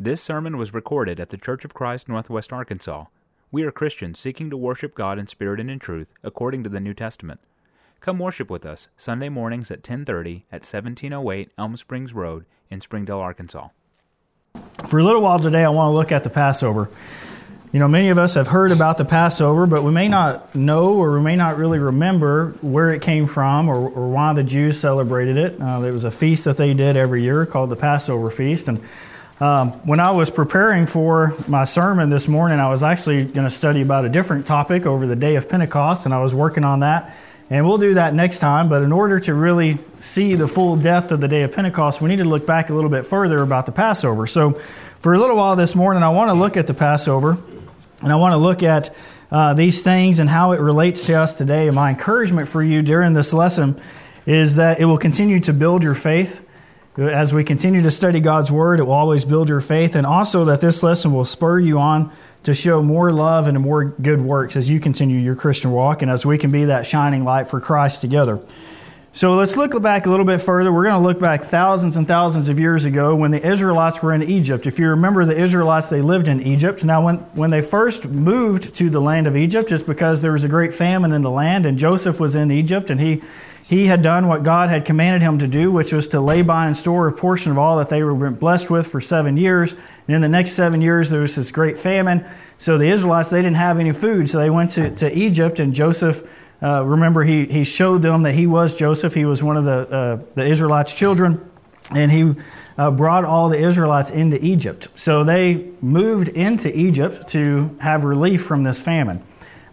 This sermon was recorded at the Church of Christ, Northwest Arkansas. We are Christians seeking to worship God in spirit and in truth, according to the New Testament. Come worship with us Sunday mornings at 10:30 at 1708 Elm Springs Road in Springdale, Arkansas. For a little while today, I want to look at the Passover. You know, many of us have heard about the Passover, but we may not know or we may not really remember where it came from or, or why the Jews celebrated it. Uh, there was a feast that they did every year called the Passover Feast. And um, when I was preparing for my sermon this morning, I was actually going to study about a different topic over the day of Pentecost, and I was working on that. And we'll do that next time. But in order to really see the full depth of the day of Pentecost, we need to look back a little bit further about the Passover. So, for a little while this morning, I want to look at the Passover. And I want to look at uh, these things and how it relates to us today. And my encouragement for you during this lesson is that it will continue to build your faith. As we continue to study God's Word, it will always build your faith. And also that this lesson will spur you on to show more love and more good works as you continue your Christian walk and as we can be that shining light for Christ together. So let's look back a little bit further. We're going to look back thousands and thousands of years ago when the Israelites were in Egypt. If you remember the Israelites, they lived in Egypt. Now, when, when they first moved to the land of Egypt, it's because there was a great famine in the land, and Joseph was in Egypt, and he, he had done what God had commanded him to do, which was to lay by and store a portion of all that they were blessed with for seven years. And in the next seven years, there was this great famine. So the Israelites, they didn't have any food, so they went to, to Egypt, and Joseph uh, remember, he, he showed them that he was Joseph. He was one of the, uh, the Israelites' children, and he uh, brought all the Israelites into Egypt. So they moved into Egypt to have relief from this famine.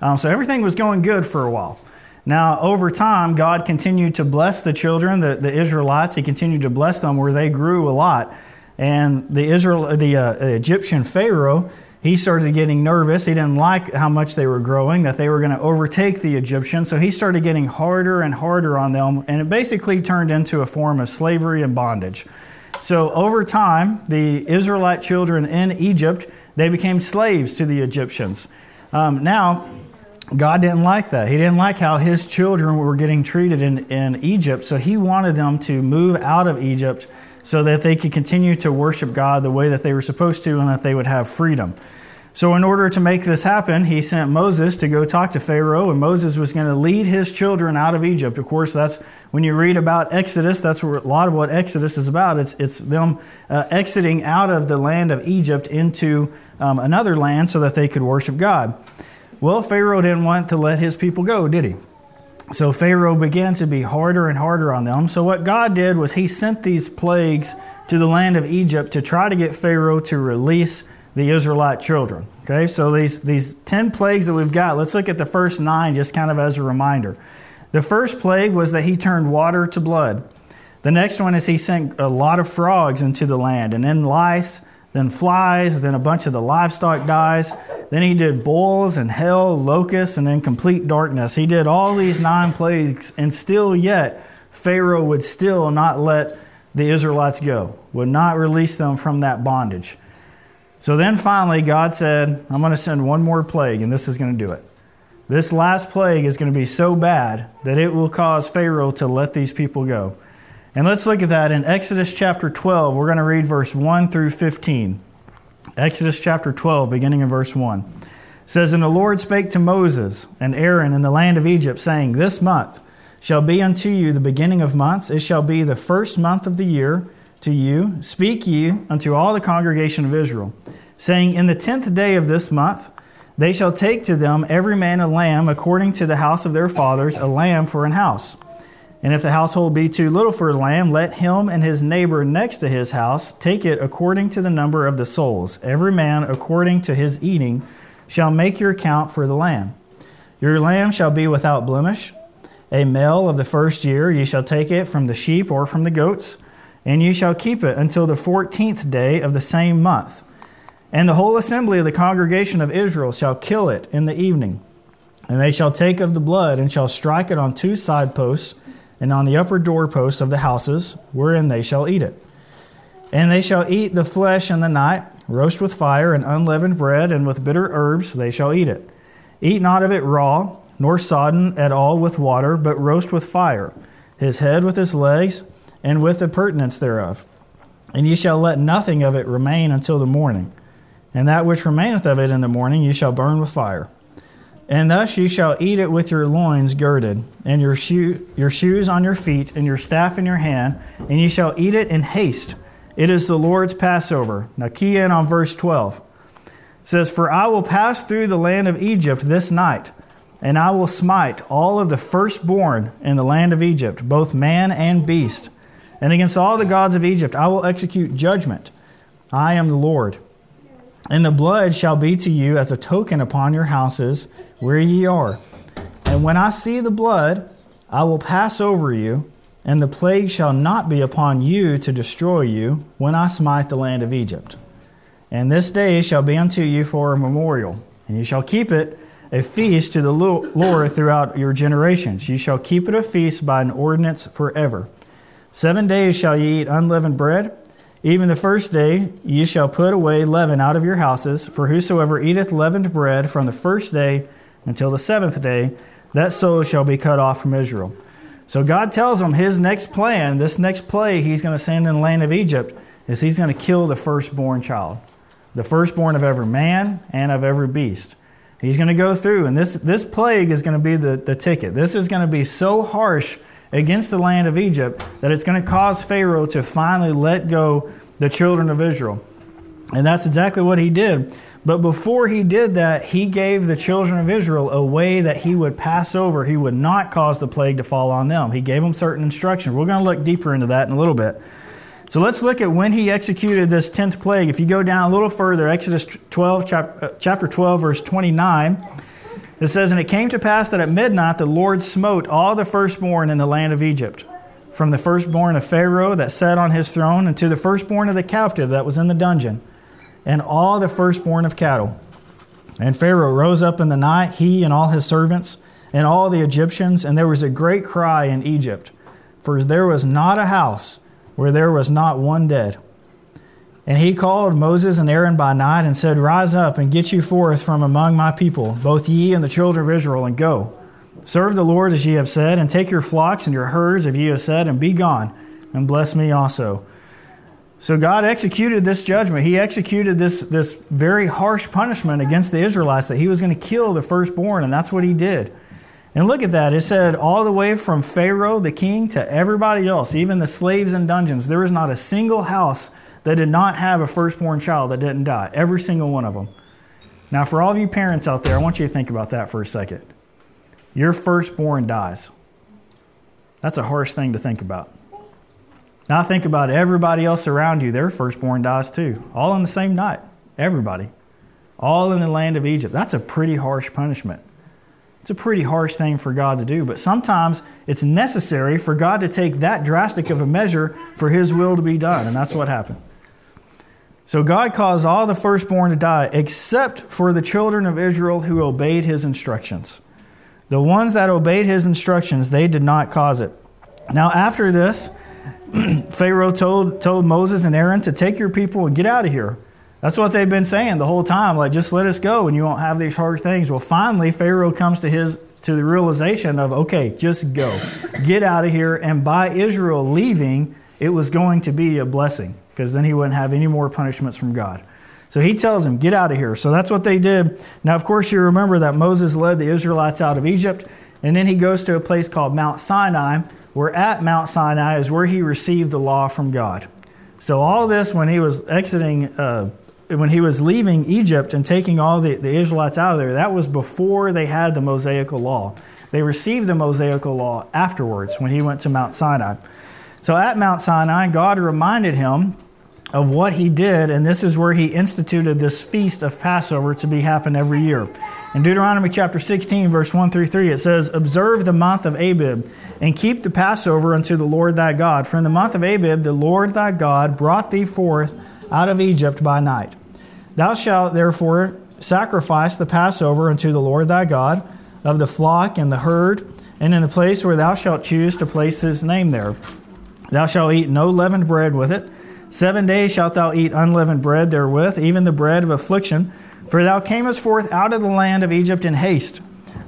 Um, so everything was going good for a while. Now, over time, God continued to bless the children, the, the Israelites. He continued to bless them where they grew a lot. And the, Israel, the uh, Egyptian Pharaoh he started getting nervous. He didn't like how much they were growing, that they were going to overtake the Egyptians. So he started getting harder and harder on them, and it basically turned into a form of slavery and bondage. So over time, the Israelite children in Egypt, they became slaves to the Egyptians. Um, now, God didn't like that. He didn't like how his children were getting treated in, in Egypt, so he wanted them to move out of Egypt so that they could continue to worship God the way that they were supposed to and that they would have freedom. So, in order to make this happen, he sent Moses to go talk to Pharaoh, and Moses was going to lead his children out of Egypt. Of course, that's when you read about Exodus, that's a lot of what Exodus is about. It's, it's them uh, exiting out of the land of Egypt into um, another land so that they could worship God. Well, Pharaoh didn't want to let his people go, did he? So Pharaoh began to be harder and harder on them. So, what God did was he sent these plagues to the land of Egypt to try to get Pharaoh to release the Israelite children. Okay, so these, these 10 plagues that we've got, let's look at the first nine just kind of as a reminder. The first plague was that he turned water to blood. The next one is he sent a lot of frogs into the land, and then lice, then flies, then a bunch of the livestock dies. Then he did boils and hail, locusts, and then complete darkness. He did all these nine plagues, and still yet, Pharaoh would still not let the Israelites go, would not release them from that bondage. So then finally, God said, I'm going to send one more plague, and this is going to do it. This last plague is going to be so bad that it will cause Pharaoh to let these people go. And let's look at that in Exodus chapter 12. We're going to read verse 1 through 15. Exodus chapter 12, beginning in verse 1. It says, And the Lord spake to Moses and Aaron in the land of Egypt, saying, This month shall be unto you the beginning of months. It shall be the first month of the year to you, speak ye unto all the congregation of Israel, saying, In the tenth day of this month they shall take to them every man a lamb according to the house of their fathers, a lamb for an house. And if the household be too little for a lamb, let him and his neighbor next to his house take it according to the number of the souls. Every man according to his eating shall make your account for the lamb. Your lamb shall be without blemish, a male of the first year. Ye shall take it from the sheep or from the goats and ye shall keep it until the fourteenth day of the same month. And the whole assembly of the congregation of Israel shall kill it in the evening. And they shall take of the blood, and shall strike it on two side posts, and on the upper doorposts of the houses, wherein they shall eat it. And they shall eat the flesh in the night, roast with fire, and unleavened bread, and with bitter herbs they shall eat it. Eat not of it raw, nor sodden at all with water, but roast with fire, his head with his legs and with the pertinence thereof. and ye shall let nothing of it remain until the morning. And that which remaineth of it in the morning ye shall burn with fire. And thus ye shall eat it with your loins girded, and your, shoe, your shoes on your feet, and your staff in your hand, and ye shall eat it in haste. It is the Lord's Passover. Now key in on verse 12. It says, For I will pass through the land of Egypt this night, and I will smite all of the firstborn in the land of Egypt, both man and beast. And against all the gods of Egypt I will execute judgment. I am the Lord. And the blood shall be to you as a token upon your houses where ye are. And when I see the blood, I will pass over you, and the plague shall not be upon you to destroy you when I smite the land of Egypt. And this day shall be unto you for a memorial, and ye shall keep it a feast to the Lord throughout your generations. Ye shall keep it a feast by an ordinance forever. Seven days shall ye eat unleavened bread. Even the first day ye shall put away leaven out of your houses, for whosoever eateth leavened bread from the first day until the seventh day, that soul shall be cut off from Israel. So God tells them his next plan, this next plague he's going to send in the land of Egypt, is he's going to kill the firstborn child, the firstborn of every man and of every beast. He's going to go through, and this, this plague is going to be the, the ticket. This is going to be so harsh against the land of Egypt that it's going to cause Pharaoh to finally let go the children of Israel. And that's exactly what he did. But before he did that, he gave the children of Israel a way that he would pass over. He would not cause the plague to fall on them. He gave them certain instructions. We're going to look deeper into that in a little bit. So let's look at when he executed this 10th plague. If you go down a little further, Exodus 12, uh, chapter 12, verse 29, it says, And it came to pass that at midnight the Lord smote all the firstborn in the land of Egypt, from the firstborn of Pharaoh that sat on his throne, and to the firstborn of the captive that was in the dungeon, and all the firstborn of cattle. And Pharaoh rose up in the night, he and all his servants, and all the Egyptians, and there was a great cry in Egypt, for there was not a house where there was not one dead. And he called Moses and Aaron by night and said, Rise up and get you forth from among my people, both ye and the children of Israel, and go. Serve the Lord as ye have said, and take your flocks and your herds, as ye have said, and be gone, and bless me also. So God executed this judgment. He executed this, this very harsh punishment against the Israelites that he was going to kill the firstborn, and that's what he did. And look at that. It said all the way from Pharaoh, the king, to everybody else, even the slaves in dungeons. There was not a single house that did not have a firstborn child that didn't die. Every single one of them. Now, for all of you parents out there, I want you to think about that for a second. Your firstborn dies. That's a harsh thing to think about. Now, think about everybody else around you. Their firstborn dies too. All on the same night. Everybody. All in the land of Egypt. That's a pretty harsh punishment. It's a pretty harsh thing for God to do, but sometimes it's necessary for God to take that drastic of a measure for His will to be done, and that's what happened. So God caused all the firstborn to die except for the children of Israel who obeyed his instructions. The ones that obeyed his instructions, they did not cause it. Now, after this, Pharaoh told, told Moses and Aaron to take your people and get out of here. That's what they've been saying the whole time, like just let us go and you won't have these hard things. Well, finally, Pharaoh comes to his to the realization of okay, just go, get out of here. And by Israel leaving, it was going to be a blessing because then he wouldn't have any more punishments from God. So he tells him, Get out of here. So that's what they did. Now, of course, you remember that Moses led the Israelites out of Egypt, and then he goes to a place called Mount Sinai, where at Mount Sinai is where he received the law from God. So all this, when he was exiting, uh, when he was leaving Egypt and taking all the, the Israelites out of there, that was before they had the Mosaical law. They received the Mosaical law afterwards when he went to Mount Sinai. So at Mount Sinai, God reminded him of what he did, and this is where he instituted this feast of Passover to be happen every year. In Deuteronomy chapter 16, verse 1 through 3, it says, Observe the month of Abib, and keep the Passover unto the Lord thy God. For in the month of Abib, the Lord thy God brought thee forth out of Egypt by night. Thou shalt therefore sacrifice the Passover unto the Lord thy God of the flock and the herd, and in the place where thou shalt choose to place his name there. Thou shalt eat no leavened bread with it Seven days shalt thou eat unleavened bread therewith, even the bread of affliction. For thou camest forth out of the land of Egypt in haste,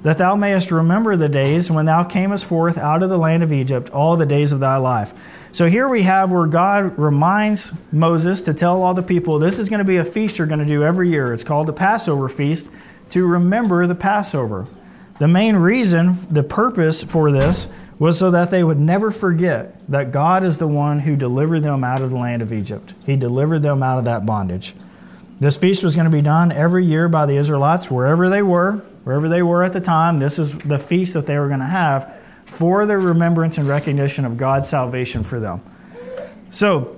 that thou mayest remember the days when thou camest forth out of the land of Egypt all the days of thy life. So here we have where God reminds Moses to tell all the people this is going to be a feast you're going to do every year. It's called the Passover feast to remember the Passover. The main reason, the purpose for this was so that they would never forget that God is the one who delivered them out of the land of Egypt. He delivered them out of that bondage. This feast was going to be done every year by the Israelites wherever they were, wherever they were at the time. This is the feast that they were going to have for the remembrance and recognition of God's salvation for them. So,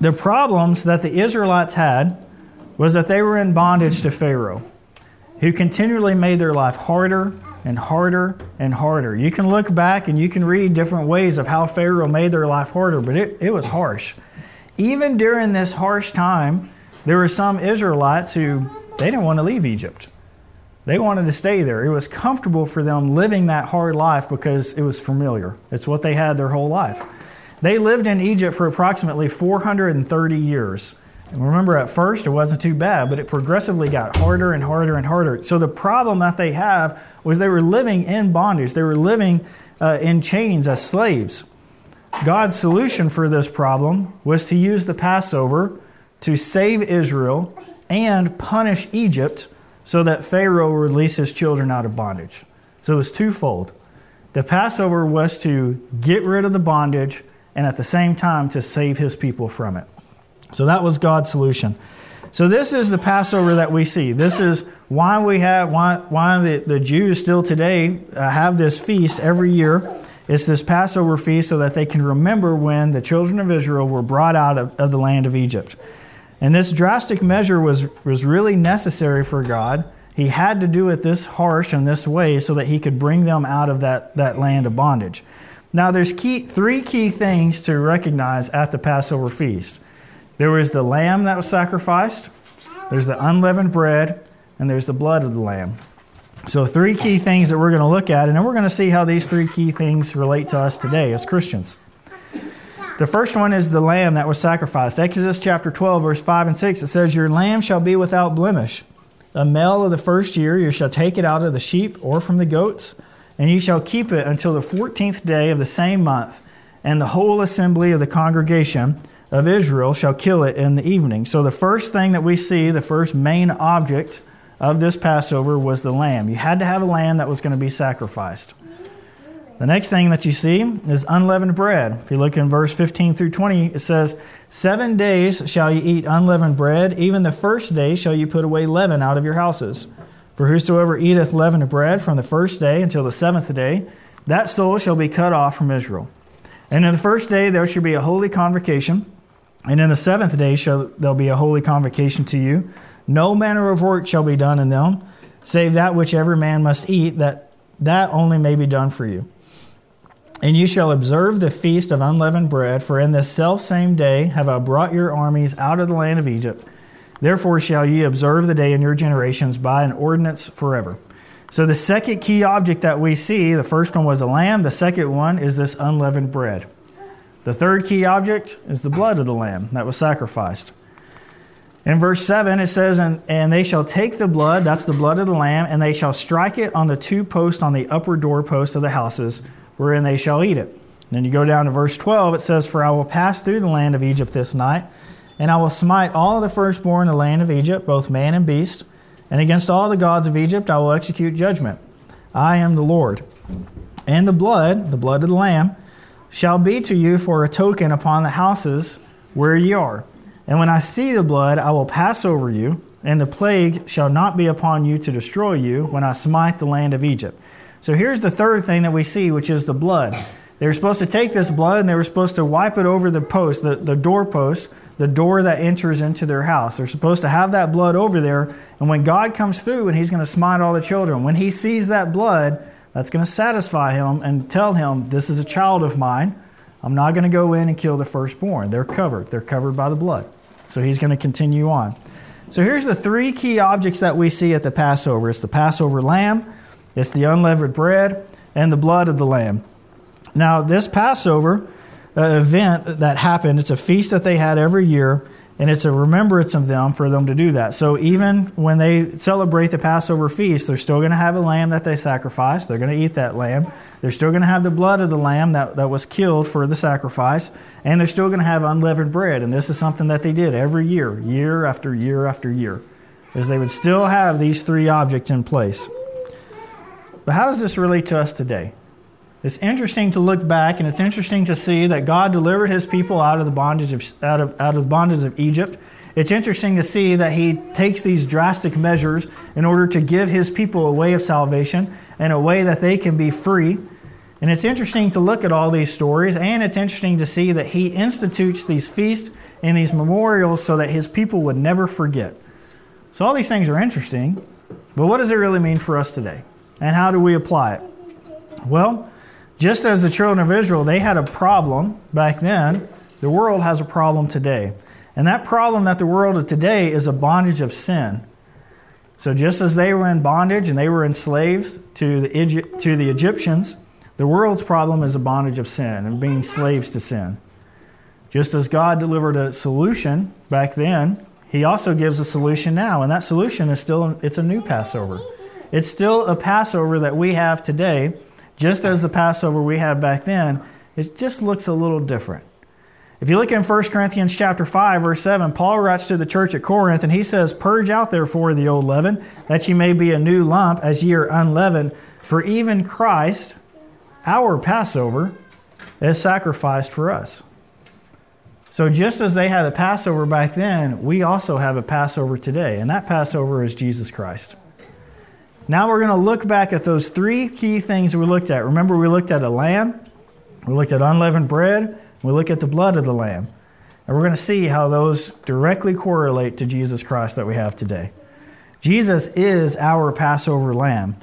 the problems that the Israelites had was that they were in bondage to Pharaoh, who continually made their life harder and harder and harder. You can look back and you can read different ways of how Pharaoh made their life harder, but it, it was harsh. Even during this harsh time, there were some Israelites who they didn't want to leave Egypt. They wanted to stay there. It was comfortable for them living that hard life because it was familiar. It's what they had their whole life. They lived in Egypt for approximately 430 years. And remember, at first it wasn't too bad, but it progressively got harder and harder and harder. So the problem that they have was they were living in bondage, they were living uh, in chains as slaves. God's solution for this problem was to use the Passover to save Israel and punish Egypt so that Pharaoh would release his children out of bondage. So it was twofold. The Passover was to get rid of the bondage and at the same time to save his people from it. So that was God's solution. So this is the Passover that we see. This is why we have why why the, the Jews still today uh, have this feast every year. It's this Passover feast so that they can remember when the children of Israel were brought out of, of the land of Egypt. And this drastic measure was, was really necessary for God. He had to do it this harsh and this way so that he could bring them out of that, that land of bondage. Now, there's key, three key things to recognize at the Passover feast. There was the lamb that was sacrificed, there's the unleavened bread, and there's the blood of the lamb. So, three key things that we're going to look at, and then we're going to see how these three key things relate to us today as Christians. The first one is the lamb that was sacrificed. Exodus chapter 12, verse 5 and 6, it says, Your lamb shall be without blemish. A male of the first year, you shall take it out of the sheep or from the goats, and you shall keep it until the fourteenth day of the same month, and the whole assembly of the congregation of Israel shall kill it in the evening. So the first thing that we see, the first main object of this Passover was the lamb. You had to have a lamb that was going to be sacrificed. The next thing that you see is unleavened bread. If you look in verse 15 through 20, it says, Seven days shall you eat unleavened bread, even the first day shall you put away leaven out of your houses. For whosoever eateth leavened bread from the first day until the seventh day, that soul shall be cut off from Israel. And in the first day there shall be a holy convocation, and in the seventh day shall there be a holy convocation to you. No manner of work shall be done in them, save that which every man must eat, that that only may be done for you. And you shall observe the feast of unleavened bread, for in this self same day have I brought your armies out of the land of Egypt. Therefore shall ye observe the day in your generations by an ordinance forever. So the second key object that we see, the first one was a lamb, the second one is this unleavened bread. The third key object is the blood of the lamb that was sacrificed. In verse 7, it says, and, and they shall take the blood, that's the blood of the lamb, and they shall strike it on the two posts on the upper doorpost of the houses, wherein they shall eat it. And then you go down to verse 12, it says, For I will pass through the land of Egypt this night, and I will smite all the firstborn in the land of Egypt, both man and beast, and against all the gods of Egypt I will execute judgment. I am the Lord. And the blood, the blood of the Lamb, shall be to you for a token upon the houses where ye are. And when I see the blood, I will pass over you, and the plague shall not be upon you to destroy you when I smite the land of Egypt. So here's the third thing that we see, which is the blood. They were supposed to take this blood and they were supposed to wipe it over the post, the, the doorpost, the door that enters into their house. They're supposed to have that blood over there. And when God comes through and He's going to smite all the children, when He sees that blood, that's going to satisfy Him and tell Him, This is a child of mine. I'm not going to go in and kill the firstborn. They're covered. They're covered by the blood. So He's going to continue on. So here's the three key objects that we see at the Passover it's the Passover lamb it's the unleavened bread and the blood of the lamb. Now, this Passover uh, event that happened, it's a feast that they had every year. And it's a remembrance of them for them to do that. So even when they celebrate the Passover feast, they're still going to have a lamb that they sacrifice. They're going to eat that lamb. They're still going to have the blood of the lamb that, that was killed for the sacrifice. And they're still going to have unleavened bread. And this is something that they did every year, year after year after year, is they would still have these three objects in place. But how does this relate to us today? It's interesting to look back, and it's interesting to see that God delivered His people out of the bondage of out of out of bondage of Egypt. It's interesting to see that He takes these drastic measures in order to give His people a way of salvation and a way that they can be free. And it's interesting to look at all these stories, and it's interesting to see that He institutes these feasts and these memorials so that His people would never forget. So all these things are interesting, but what does it really mean for us today? And how do we apply it? Well, just as the children of Israel, they had a problem back then, the world has a problem today. And that problem that the world of today is a bondage of sin. So just as they were in bondage and they were enslaved to the, to the Egyptians, the world's problem is a bondage of sin and being slaves to sin. Just as God delivered a solution back then, he also gives a solution now, and that solution is still it's a new Passover. It's still a Passover that we have today just as the Passover we had back then, it just looks a little different. If you look in 1 Corinthians chapter 5, verse 7, Paul writes to the church at Corinth, and he says, Purge out therefore the old leaven, that ye may be a new lump, as ye are unleavened. For even Christ, our Passover, is sacrificed for us. So just as they had a Passover back then, we also have a Passover today, and that Passover is Jesus Christ. Now we're going to look back at those three key things we looked at. Remember, we looked at a lamb, we looked at unleavened bread, we look at the blood of the lamb. And we're going to see how those directly correlate to Jesus Christ that we have today. Jesus is our Passover lamb.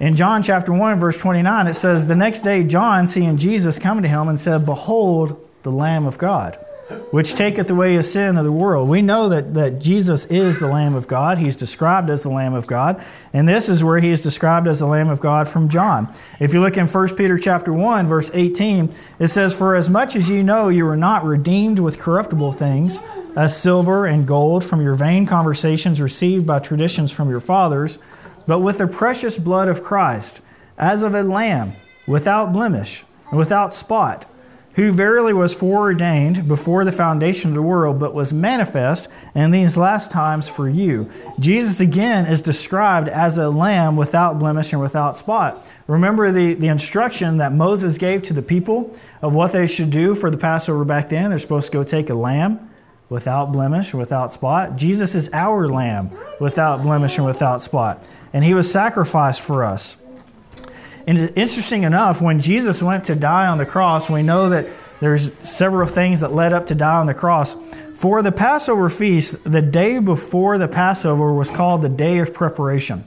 In John chapter 1, verse 29, it says, The next day John, seeing Jesus coming to him, and said, Behold, the Lamb of God which taketh away the sin of the world. We know that, that Jesus is the Lamb of God. He's described as the Lamb of God. And this is where he is described as the Lamb of God from John. If you look in 1 Peter chapter 1, verse 18, it says, For as much as you know you are not redeemed with corruptible things, as silver and gold from your vain conversations received by traditions from your fathers, but with the precious blood of Christ, as of a lamb, without blemish and without spot who verily was foreordained before the foundation of the world, but was manifest in these last times for you. Jesus again is described as a lamb without blemish and without spot. Remember the, the instruction that Moses gave to the people of what they should do for the Passover back then? They're supposed to go take a lamb without blemish without spot. Jesus is our lamb without blemish and without spot. And he was sacrificed for us. And interesting enough, when Jesus went to die on the cross, we know that there's several things that led up to die on the cross. For the Passover feast, the day before the Passover was called the day of preparation.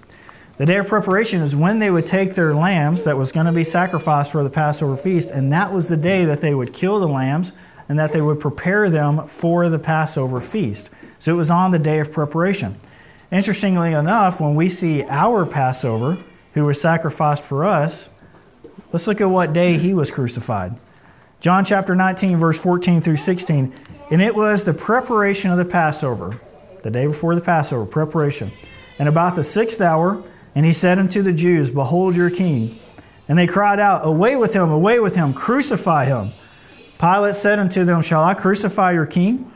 The day of preparation is when they would take their lambs that was going to be sacrificed for the Passover feast, and that was the day that they would kill the lambs and that they would prepare them for the Passover feast. So it was on the day of preparation. Interestingly enough, when we see our Passover, who was sacrificed for us, let's look at what day he was crucified. John chapter 19, verse 14 through 16. And it was the preparation of the Passover, the day before the Passover, preparation. And about the sixth hour, and he said unto the Jews, Behold your king. And they cried out, Away with him, away with him, crucify him. Pilate said unto them, Shall I crucify your king?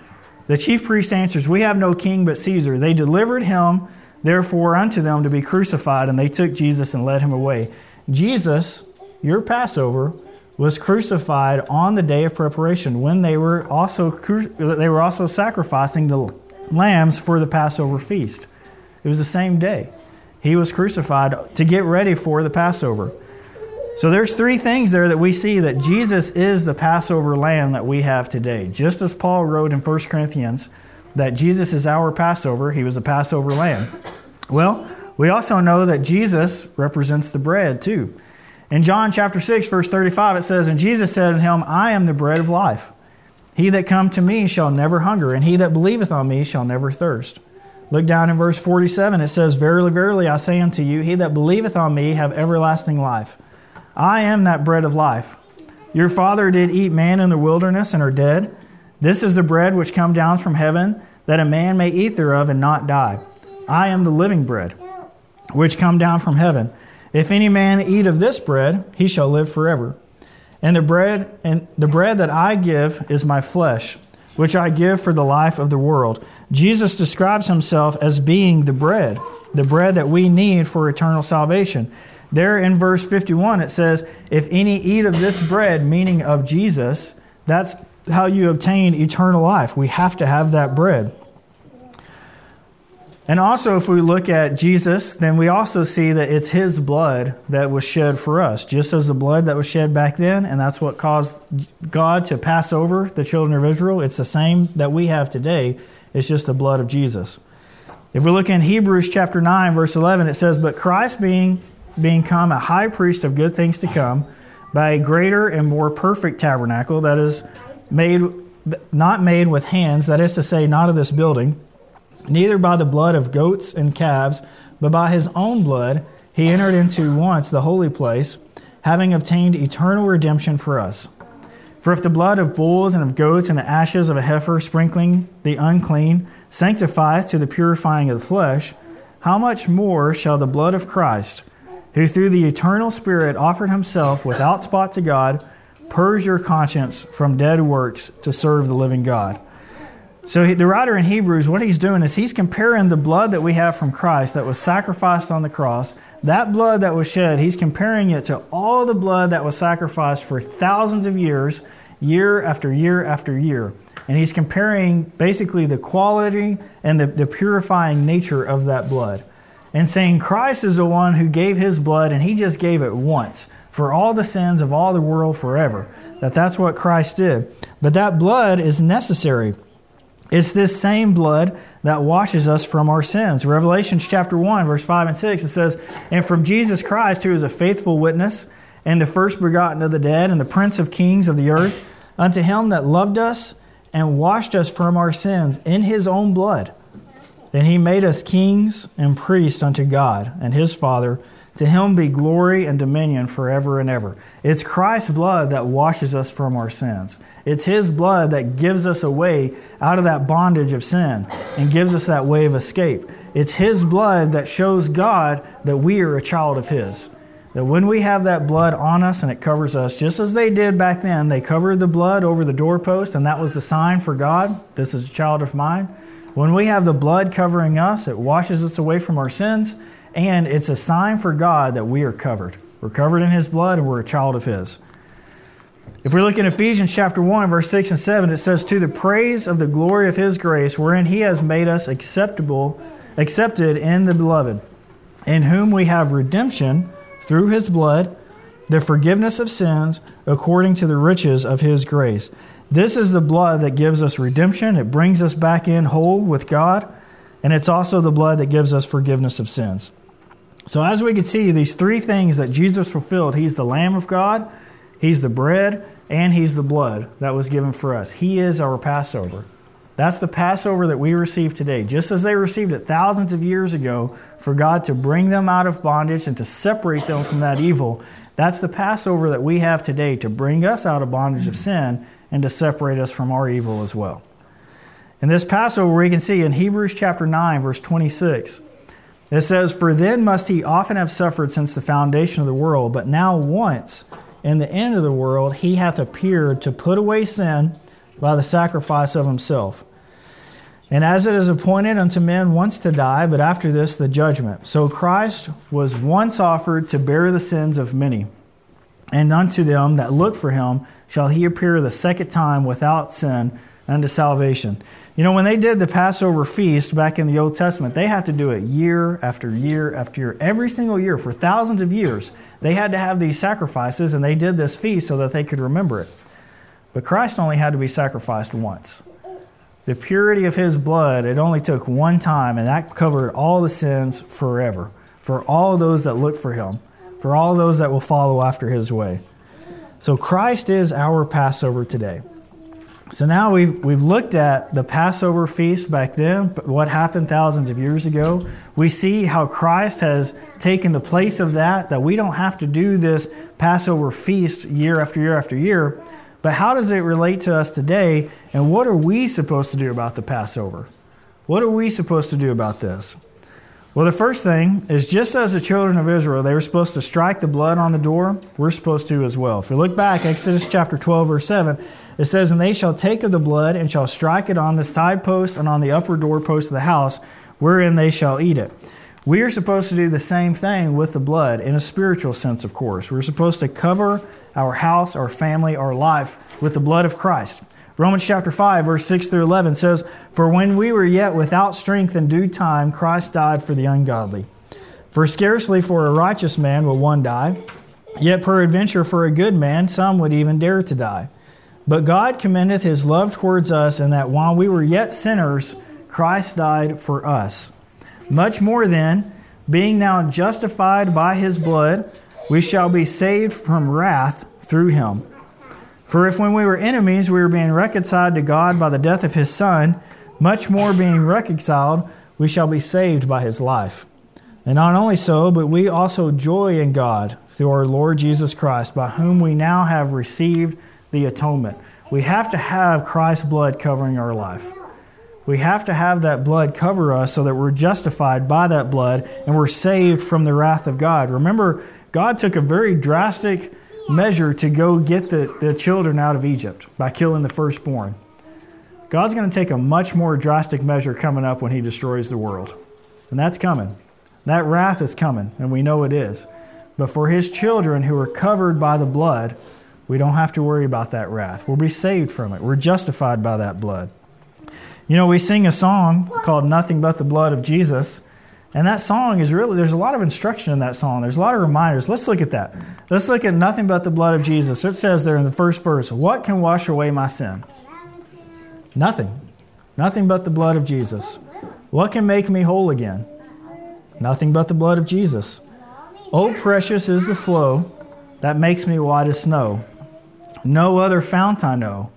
The chief priest answers, We have no king but Caesar. They delivered him therefore unto them to be crucified, and they took Jesus and led him away. Jesus, your Passover, was crucified on the day of preparation when they were also they were also sacrificing the lambs for the Passover feast. It was the same day. He was crucified to get ready for the Passover. So there's three things there that we see that Jesus is the Passover lamb that we have today. Just as Paul wrote in 1 Corinthians that Jesus is our Passover, he was a Passover lamb. Well, we also know that Jesus represents the bread too. In John chapter 6, verse 35, it says, And Jesus said unto him, I am the bread of life. He that come to me shall never hunger, and he that believeth on me shall never thirst. Look down in verse 47, it says, Verily, verily, I say unto you, he that believeth on me have everlasting life. I am that bread of life. Your father did eat man in the wilderness and are dead. This is the bread which come down from heaven, that a man may eat thereof and not die. I am the living bread, which come down from heaven. If any man eat of this bread, he shall live forever. And the bread and the bread that I give is my flesh, which I give for the life of the world. Jesus describes himself as being the bread, the bread that we need for eternal salvation. There in verse 51 it says, "If any eat of this bread, meaning of Jesus, that's how you obtain eternal life. We have to have that bread." And also, if we look at Jesus, then we also see that it's his blood that was shed for us, just as the blood that was shed back then, and that's what caused God to pass over the children of Israel. It's the same that we have today, it's just the blood of Jesus. If we look in Hebrews chapter 9, verse 11, it says, But Christ being, being come a high priest of good things to come, by a greater and more perfect tabernacle that is made not made with hands, that is to say, not of this building neither by the blood of goats and calves, but by his own blood he entered into once the holy place, having obtained eternal redemption for us. For if the blood of bulls and of goats and the ashes of a heifer sprinkling the unclean sanctifieth to the purifying of the flesh, how much more shall the blood of Christ, who through the eternal Spirit offered himself without spot to God, purge your conscience from dead works to serve the living God? So he, the writer in Hebrews, what he's doing is he's comparing the blood that we have from Christ that was sacrificed on the cross, that blood that was shed, he's comparing it to all the blood that was sacrificed for thousands of years, year after year after year. And he's comparing basically the quality and the, the purifying nature of that blood. And saying Christ is the one who gave his blood and he just gave it once for all the sins of all the world forever. That that's what Christ did. But that blood is necessary it's this same blood that washes us from our sins. Revelation chapter 1, verse 5 and 6, it says, And from Jesus Christ, who is a faithful witness, and the first begotten of the dead, and the prince of kings of the earth, unto him that loved us and washed us from our sins in his own blood. And he made us kings and priests unto God and his Father. To him be glory and dominion forever and ever. It's Christ's blood that washes us from our sins. It's His blood that gives us a way out of that bondage of sin and gives us that way of escape. It's His blood that shows God that we are a child of His. That when we have that blood on us and it covers us, just as they did back then, they covered the blood over the doorpost, and that was the sign for God this is a child of mine. When we have the blood covering us, it washes us away from our sins, and it's a sign for God that we are covered. We're covered in His blood and we're a child of His. If we look in Ephesians chapter 1, verse 6 and 7, it says, To the praise of the glory of his grace, wherein he has made us acceptable, accepted in the beloved, in whom we have redemption through his blood, the forgiveness of sins, according to the riches of his grace. This is the blood that gives us redemption. It brings us back in whole with God, and it's also the blood that gives us forgiveness of sins. So, as we can see, these three things that Jesus fulfilled He's the Lamb of God, He's the bread, and He's the blood that was given for us. He is our Passover. That's the Passover that we receive today. Just as they received it thousands of years ago for God to bring them out of bondage and to separate them from that evil, that's the Passover that we have today to bring us out of bondage of sin and to separate us from our evil as well. In this Passover, we can see in Hebrews chapter 9, verse 26, it says, For then must he often have suffered since the foundation of the world, but now once in the end of the world, he hath appeared to put away sin by the sacrifice of himself. And as it is appointed unto men once to die, but after this the judgment. So Christ was once offered to bear the sins of many. And unto them that look for him shall he appear the second time without sin unto salvation. You know, when they did the Passover feast back in the Old Testament, they had to do it year after year after year. Every single year for thousands of years, they had to have these sacrifices and they did this feast so that they could remember it. But Christ only had to be sacrificed once. The purity of his blood, it only took one time, and that covered all the sins forever for all those that look for him, for all those that will follow after his way. So Christ is our Passover today. So now we've, we've looked at the Passover feast back then, what happened thousands of years ago. We see how Christ has taken the place of that, that we don't have to do this Passover feast year after year after year. But how does it relate to us today? And what are we supposed to do about the Passover? What are we supposed to do about this? Well, the first thing is just as the children of Israel, they were supposed to strike the blood on the door, we're supposed to as well. If we look back, Exodus chapter 12, verse 7, it says, And they shall take of the blood and shall strike it on the side post and on the upper doorpost of the house, wherein they shall eat it. We are supposed to do the same thing with the blood in a spiritual sense, of course. We're supposed to cover our house, our family, our life with the blood of Christ. Romans chapter 5, verse 6 through 11 says, For when we were yet without strength in due time, Christ died for the ungodly. For scarcely for a righteous man will one die, yet peradventure for a good man some would even dare to die. But God commendeth his love towards us, in that while we were yet sinners, Christ died for us. Much more then, being now justified by his blood, we shall be saved from wrath through him. For if when we were enemies we were being reconciled to God by the death of his Son, much more being reconciled, we shall be saved by his life. And not only so, but we also joy in God through our Lord Jesus Christ, by whom we now have received the atonement. We have to have Christ's blood covering our life. We have to have that blood cover us so that we're justified by that blood and we're saved from the wrath of God. Remember, God took a very drastic measure to go get the, the children out of Egypt by killing the firstborn. God's going to take a much more drastic measure coming up when He destroys the world. And that's coming. That wrath is coming, and we know it is. But for His children who are covered by the blood, we don't have to worry about that wrath. We'll be saved from it. We're justified by that blood. You know, we sing a song called Nothing But the Blood of Jesus. And that song is really, there's a lot of instruction in that song. There's a lot of reminders. Let's look at that. Let's look at nothing but the blood of Jesus. It says there in the first verse, What can wash away my sin? Nothing. Nothing but the blood of Jesus. What can make me whole again? Nothing but the blood of Jesus. Oh, precious is the flow that makes me white as snow. No other fount I know.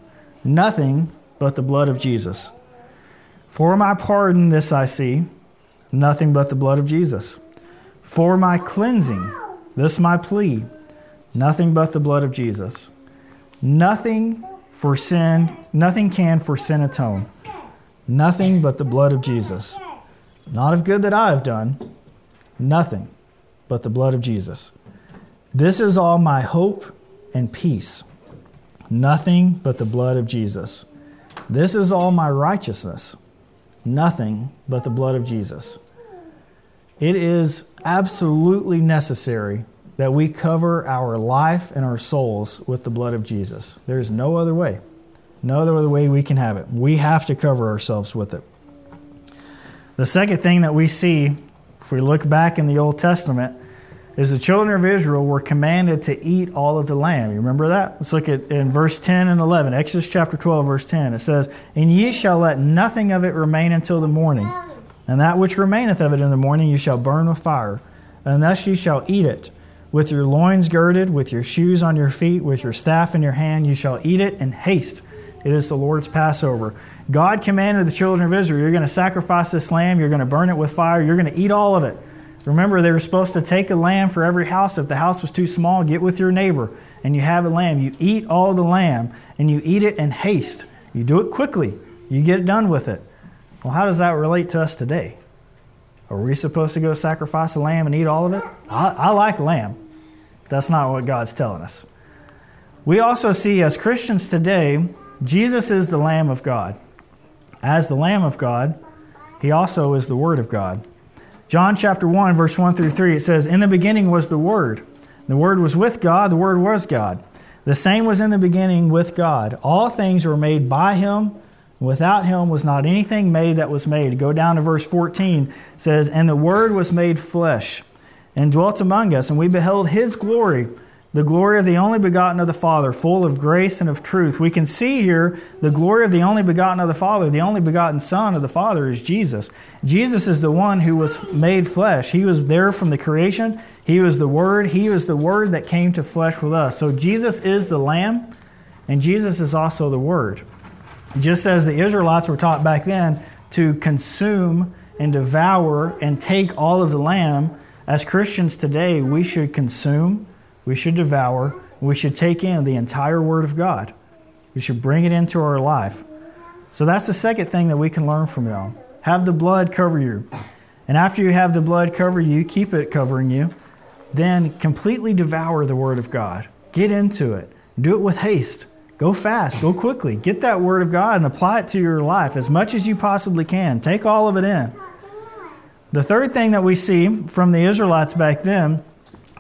Nothing but the blood of Jesus. For my pardon, this I see Nothing but the blood of Jesus. For my cleansing, this my plea. Nothing but the blood of Jesus. Nothing for sin, nothing can for sin atone. Nothing but the blood of Jesus. Not of good that I have done, nothing but the blood of Jesus. This is all my hope and peace. Nothing but the blood of Jesus. This is all my righteousness. Nothing but the blood of Jesus. It is absolutely necessary that we cover our life and our souls with the blood of Jesus. There's no other way. No other way we can have it. We have to cover ourselves with it. The second thing that we see, if we look back in the Old Testament, is the children of Israel were commanded to eat all of the lamb. You remember that? Let's look at in verse 10 and 11. Exodus chapter 12, verse 10. It says, And ye shall let nothing of it remain until the morning. And that which remaineth of it in the morning you shall burn with fire, and thus ye shall eat it. With your loins girded, with your shoes on your feet, with your staff in your hand, you shall eat it in haste. It is the Lord's Passover. God commanded the children of Israel, You're going to sacrifice this lamb, you're going to burn it with fire, you're going to eat all of it. Remember, they were supposed to take a lamb for every house. If the house was too small, get with your neighbor and you have a lamb. You eat all the lamb and you eat it in haste. You do it quickly, you get it done with it. Well, how does that relate to us today? Are we supposed to go sacrifice a lamb and eat all of it? I, I like lamb. That's not what God's telling us. We also see as Christians today, Jesus is the Lamb of God. As the Lamb of God, he also is the Word of God. John chapter 1, verse 1 through 3, it says, In the beginning was the Word. The Word was with God, the Word was God. The same was in the beginning with God. All things were made by him Without him was not anything made that was made. Go down to verse 14. says, And the Word was made flesh and dwelt among us, and we beheld his glory, the glory of the only begotten of the Father, full of grace and of truth. We can see here the glory of the only begotten of the Father. The only begotten Son of the Father is Jesus. Jesus is the one who was made flesh. He was there from the creation. He was the Word. He was the Word that came to flesh with us. So Jesus is the Lamb, and Jesus is also the Word. Just as the Israelites were taught back then to consume and devour and take all of the lamb, as Christians today, we should consume, we should devour, we should take in the entire Word of God. We should bring it into our life. So that's the second thing that we can learn from y'all. Have the blood cover you. And after you have the blood cover you, keep it covering you, then completely devour the Word of God. Get into it. Do it with haste. Go fast. Go quickly. Get that Word of God and apply it to your life as much as you possibly can. Take all of it in. The third thing that we see from the Israelites back then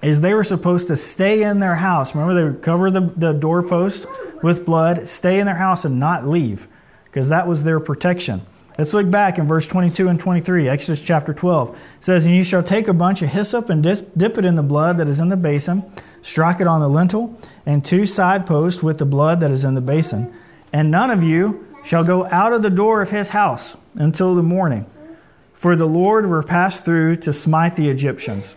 is they were supposed to stay in their house. Remember, they would cover the, the doorpost with blood, stay in their house, and not leave, because that was their protection. Let's look back in verse 22 and 23, Exodus chapter 12. It says, And you shall take a bunch of hyssop and dip it in the blood that is in the basin, strike it on the lintel, and two side posts with the blood that is in the basin. And none of you shall go out of the door of his house until the morning. For the Lord will pass through to smite the Egyptians.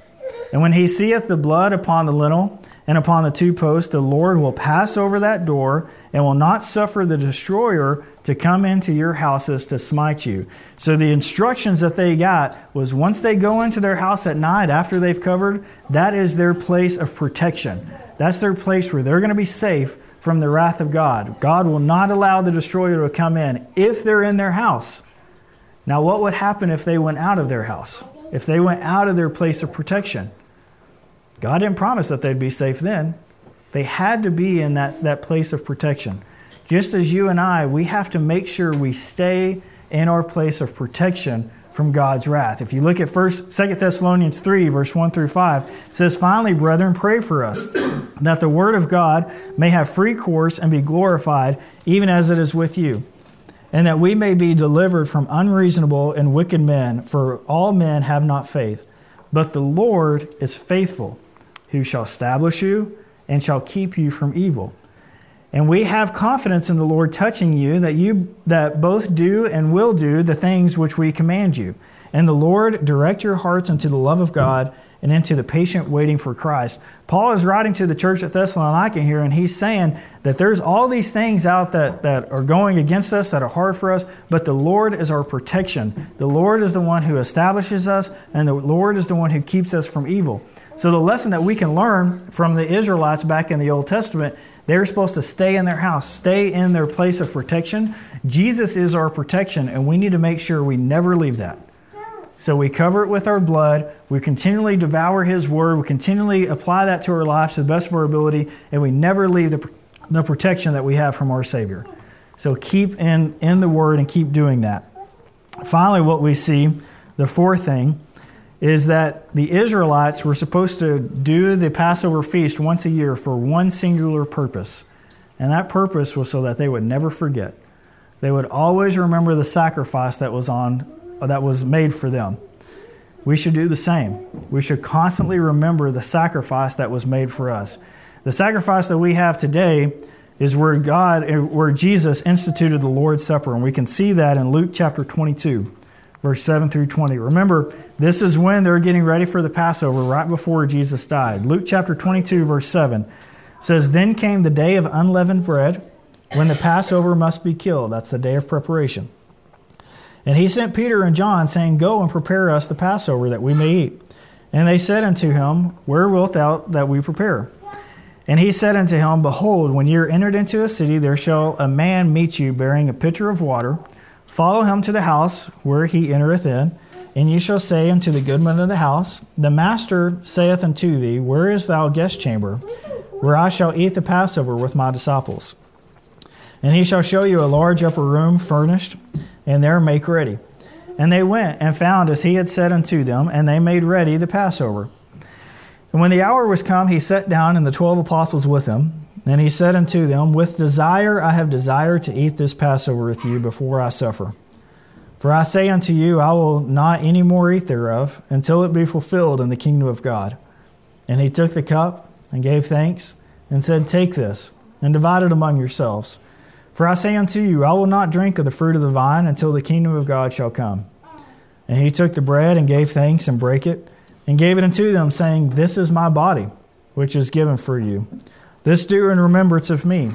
And when he seeth the blood upon the lintel and upon the two posts, the Lord will pass over that door and will not suffer the destroyer to come into your houses to smite you. So the instructions that they got was once they go into their house at night after they've covered, that is their place of protection. That's their place where they're going to be safe from the wrath of God. God will not allow the destroyer to come in if they're in their house. Now, what would happen if they went out of their house? If they went out of their place of protection? God didn't promise that they'd be safe then. They had to be in that, that place of protection. Just as you and I, we have to make sure we stay in our place of protection from God's wrath. If you look at first, 2 Thessalonians 3, verse 1 through 5, it says, Finally, brethren, pray for us, that the word of God may have free course and be glorified, even as it is with you, and that we may be delivered from unreasonable and wicked men, for all men have not faith. But the Lord is faithful who shall establish you and shall keep you from evil. And we have confidence in the Lord touching you that you that both do and will do the things which we command you. And the Lord direct your hearts unto the love of God and into the patient waiting for Christ. Paul is writing to the church at Thessalonica here, and he's saying that there's all these things out that, that are going against us that are hard for us, but the Lord is our protection. The Lord is the one who establishes us, and the Lord is the one who keeps us from evil. So, the lesson that we can learn from the Israelites back in the Old Testament, they're supposed to stay in their house, stay in their place of protection. Jesus is our protection, and we need to make sure we never leave that. So, we cover it with our blood, we continually devour His Word, we continually apply that to our lives to the best of our ability, and we never leave the, the protection that we have from our Savior. So, keep in, in the Word and keep doing that. Finally, what we see, the fourth thing, is that the Israelites were supposed to do the Passover feast once a year for one singular purpose. And that purpose was so that they would never forget. They would always remember the sacrifice that was on that was made for them. We should do the same. We should constantly remember the sacrifice that was made for us. The sacrifice that we have today is where God eh, where Jesus instituted the Lord's Supper and we can see that in Luke chapter 22 verse 7 through 20. Remember, this is when they're getting ready for the Passover, right before Jesus died. Luke chapter 22, verse 7 says, Then came the day of unleavened bread, when the Passover must be killed. That's the day of preparation. And he sent Peter and John, saying, Go and prepare us the Passover, that we may eat. And they said unto him, Where wilt thou that we prepare? And he said unto him, Behold, when ye are entered into a city, there shall a man meet you bearing a pitcher of water. Follow him to the house where he entereth in, and ye shall say unto the goodman of the house, The master saith unto thee, Where is thou guest chamber, where I shall eat the Passover with my disciples? And he shall show you a large upper room furnished, and there make ready. And they went and found as he had said unto them, and they made ready the Passover. And when the hour was come, he sat down, and the twelve apostles with him. And he said unto them, With desire I have desired to eat this Passover with you before I suffer. For I say unto you, I will not any more eat thereof until it be fulfilled in the kingdom of God. And he took the cup and gave thanks and said, Take this and divide it among yourselves. For I say unto you, I will not drink of the fruit of the vine until the kingdom of God shall come. And he took the bread and gave thanks and brake it and gave it unto them, saying, This is my body, which is given for you. This do in remembrance of me.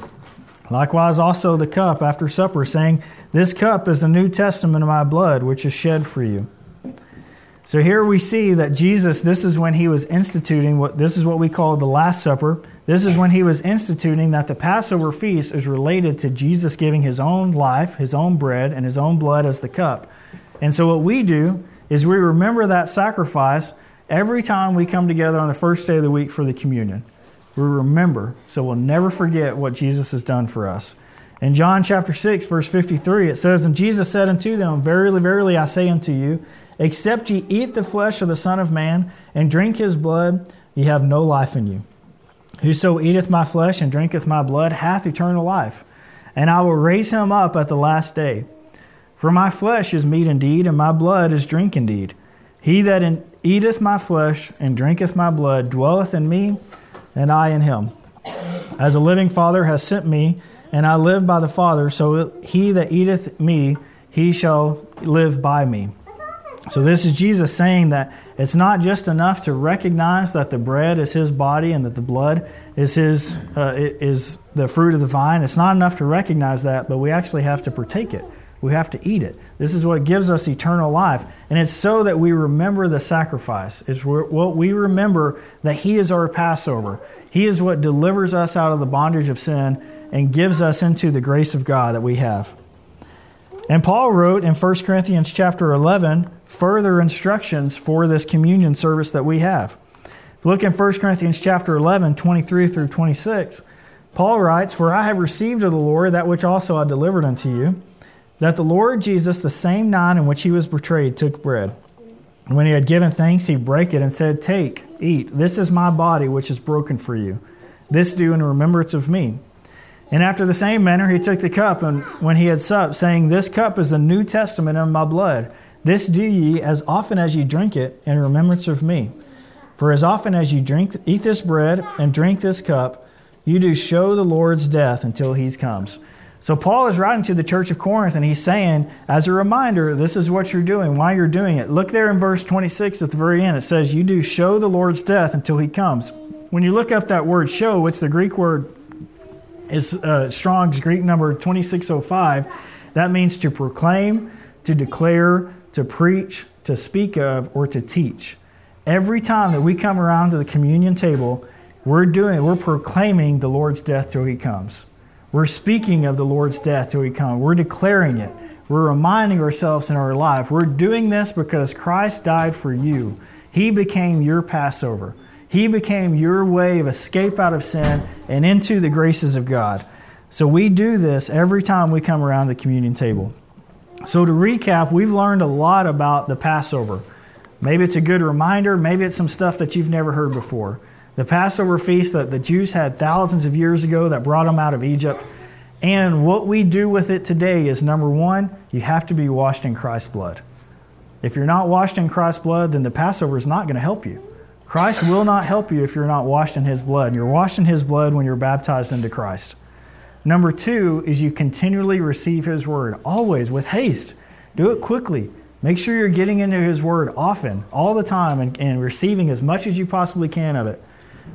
Likewise, also the cup after supper, saying, This cup is the New Testament of my blood, which is shed for you. So here we see that Jesus, this is when he was instituting what this is what we call the Last Supper. This is when he was instituting that the Passover feast is related to Jesus giving his own life, his own bread, and his own blood as the cup. And so what we do is we remember that sacrifice every time we come together on the first day of the week for the communion. We remember, so we'll never forget what Jesus has done for us. In John chapter 6, verse 53, it says, And Jesus said unto them, Verily, verily, I say unto you, Except ye eat the flesh of the Son of Man and drink his blood, ye have no life in you. Whoso eateth my flesh and drinketh my blood hath eternal life, and I will raise him up at the last day. For my flesh is meat indeed, and my blood is drink indeed. He that eateth my flesh and drinketh my blood dwelleth in me, and I in him. As a living Father has sent me, and I live by the Father, so he that eateth me, he shall live by me. So, this is Jesus saying that it's not just enough to recognize that the bread is his body and that the blood is, his, uh, is the fruit of the vine. It's not enough to recognize that, but we actually have to partake it. We have to eat it. This is what gives us eternal life. And it's so that we remember the sacrifice. It's what we remember that He is our Passover. He is what delivers us out of the bondage of sin and gives us into the grace of God that we have. And Paul wrote in 1 Corinthians chapter 11 further instructions for this communion service that we have. Look in 1 Corinthians chapter 11, 23 through 26. Paul writes, For I have received of the Lord that which also I delivered unto you, that the Lord Jesus, the same night in which he was betrayed, took bread. And when he had given thanks, he brake it and said, Take, eat, this is my body which is broken for you. This do in remembrance of me. And after the same manner, he took the cup, and when he had supped, saying, This cup is the New Testament in my blood. This do ye as often as ye drink it in remembrance of me. For as often as ye drink, eat this bread and drink this cup, you do show the Lord's death until he comes. So Paul is writing to the church of Corinth and he's saying, as a reminder, this is what you're doing, why you're doing it. Look there in verse 26 at the very end. It says, You do show the Lord's death until he comes. When you look up that word show, it's the Greek word, is uh, Strong's Greek number 2605. That means to proclaim, to declare, to preach, to speak of, or to teach. Every time that we come around to the communion table, we're doing, we're proclaiming the Lord's death till He comes. We're speaking of the Lord's death till He comes. We're declaring it. We're reminding ourselves in our life. We're doing this because Christ died for you. He became your Passover. He became your way of escape out of sin and into the graces of God. So we do this every time we come around the communion table. So, to recap, we've learned a lot about the Passover. Maybe it's a good reminder, maybe it's some stuff that you've never heard before. The Passover feast that the Jews had thousands of years ago that brought them out of Egypt. And what we do with it today is number one, you have to be washed in Christ's blood. If you're not washed in Christ's blood, then the Passover is not going to help you. Christ will not help you if you're not washed in his blood. You're washed in his blood when you're baptized into Christ. Number two is you continually receive His Word, always with haste. Do it quickly. Make sure you're getting into His Word often, all the time, and, and receiving as much as you possibly can of it.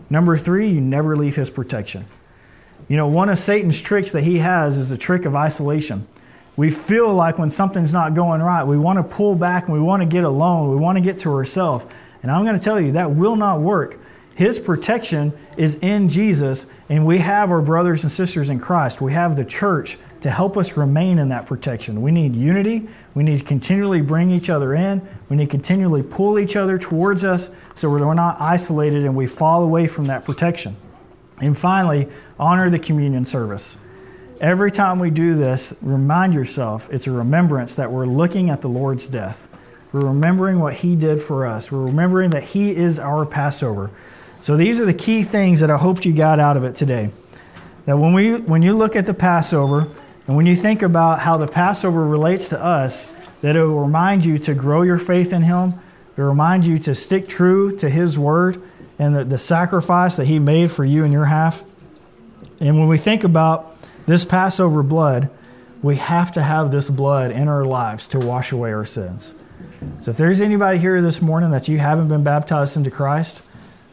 Number three, you never leave His protection. You know, one of Satan's tricks that he has is a trick of isolation. We feel like when something's not going right, we want to pull back and we want to get alone. We want to get to ourselves. And I'm going to tell you, that will not work. His protection is in Jesus, and we have our brothers and sisters in Christ. We have the church to help us remain in that protection. We need unity. We need to continually bring each other in. We need to continually pull each other towards us so we're not isolated and we fall away from that protection. And finally, honor the communion service. Every time we do this, remind yourself it's a remembrance that we're looking at the Lord's death. We're remembering what He did for us. We're remembering that He is our Passover. So these are the key things that I hoped you got out of it today. That when we when you look at the Passover and when you think about how the Passover relates to us, that it will remind you to grow your faith in him, it will remind you to stick true to his word and the, the sacrifice that he made for you and your half. And when we think about this Passover blood, we have to have this blood in our lives to wash away our sins. So if there's anybody here this morning that you haven't been baptized into Christ,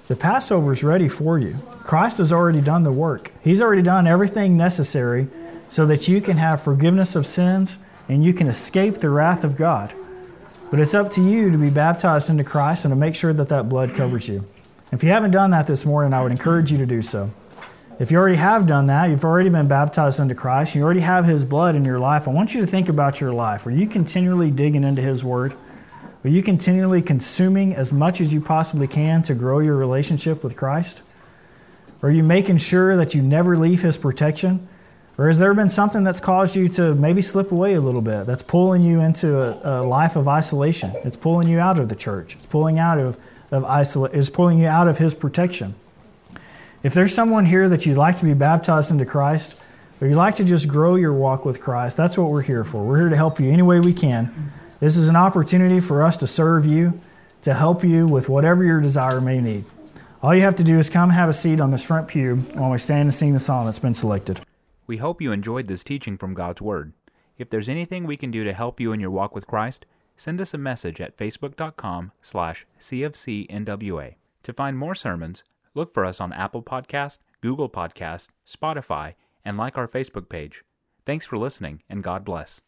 the Passover is ready for you. Christ has already done the work. He's already done everything necessary so that you can have forgiveness of sins and you can escape the wrath of God. But it's up to you to be baptized into Christ and to make sure that that blood covers you. If you haven't done that this morning, I would encourage you to do so. If you already have done that, you've already been baptized into Christ, you already have His blood in your life, I want you to think about your life. Are you continually digging into His Word? Are you continually consuming as much as you possibly can to grow your relationship with Christ? Are you making sure that you never leave His protection? Or has there been something that's caused you to maybe slip away a little bit, that's pulling you into a, a life of isolation? It's pulling you out of the church. It's pulling out of, of isola- It's pulling you out of His protection. If there's someone here that you'd like to be baptized into Christ, or you'd like to just grow your walk with Christ, that's what we're here for. We're here to help you any way we can. This is an opportunity for us to serve you, to help you with whatever your desire may need. All you have to do is come have a seat on this front pew while we stand and sing the song that's been selected. We hope you enjoyed this teaching from God's Word. If there's anything we can do to help you in your walk with Christ, send us a message at facebook.com slash cfcnwa. To find more sermons, Look for us on Apple Podcast, Google Podcast, Spotify, and like our Facebook page. Thanks for listening, and God bless.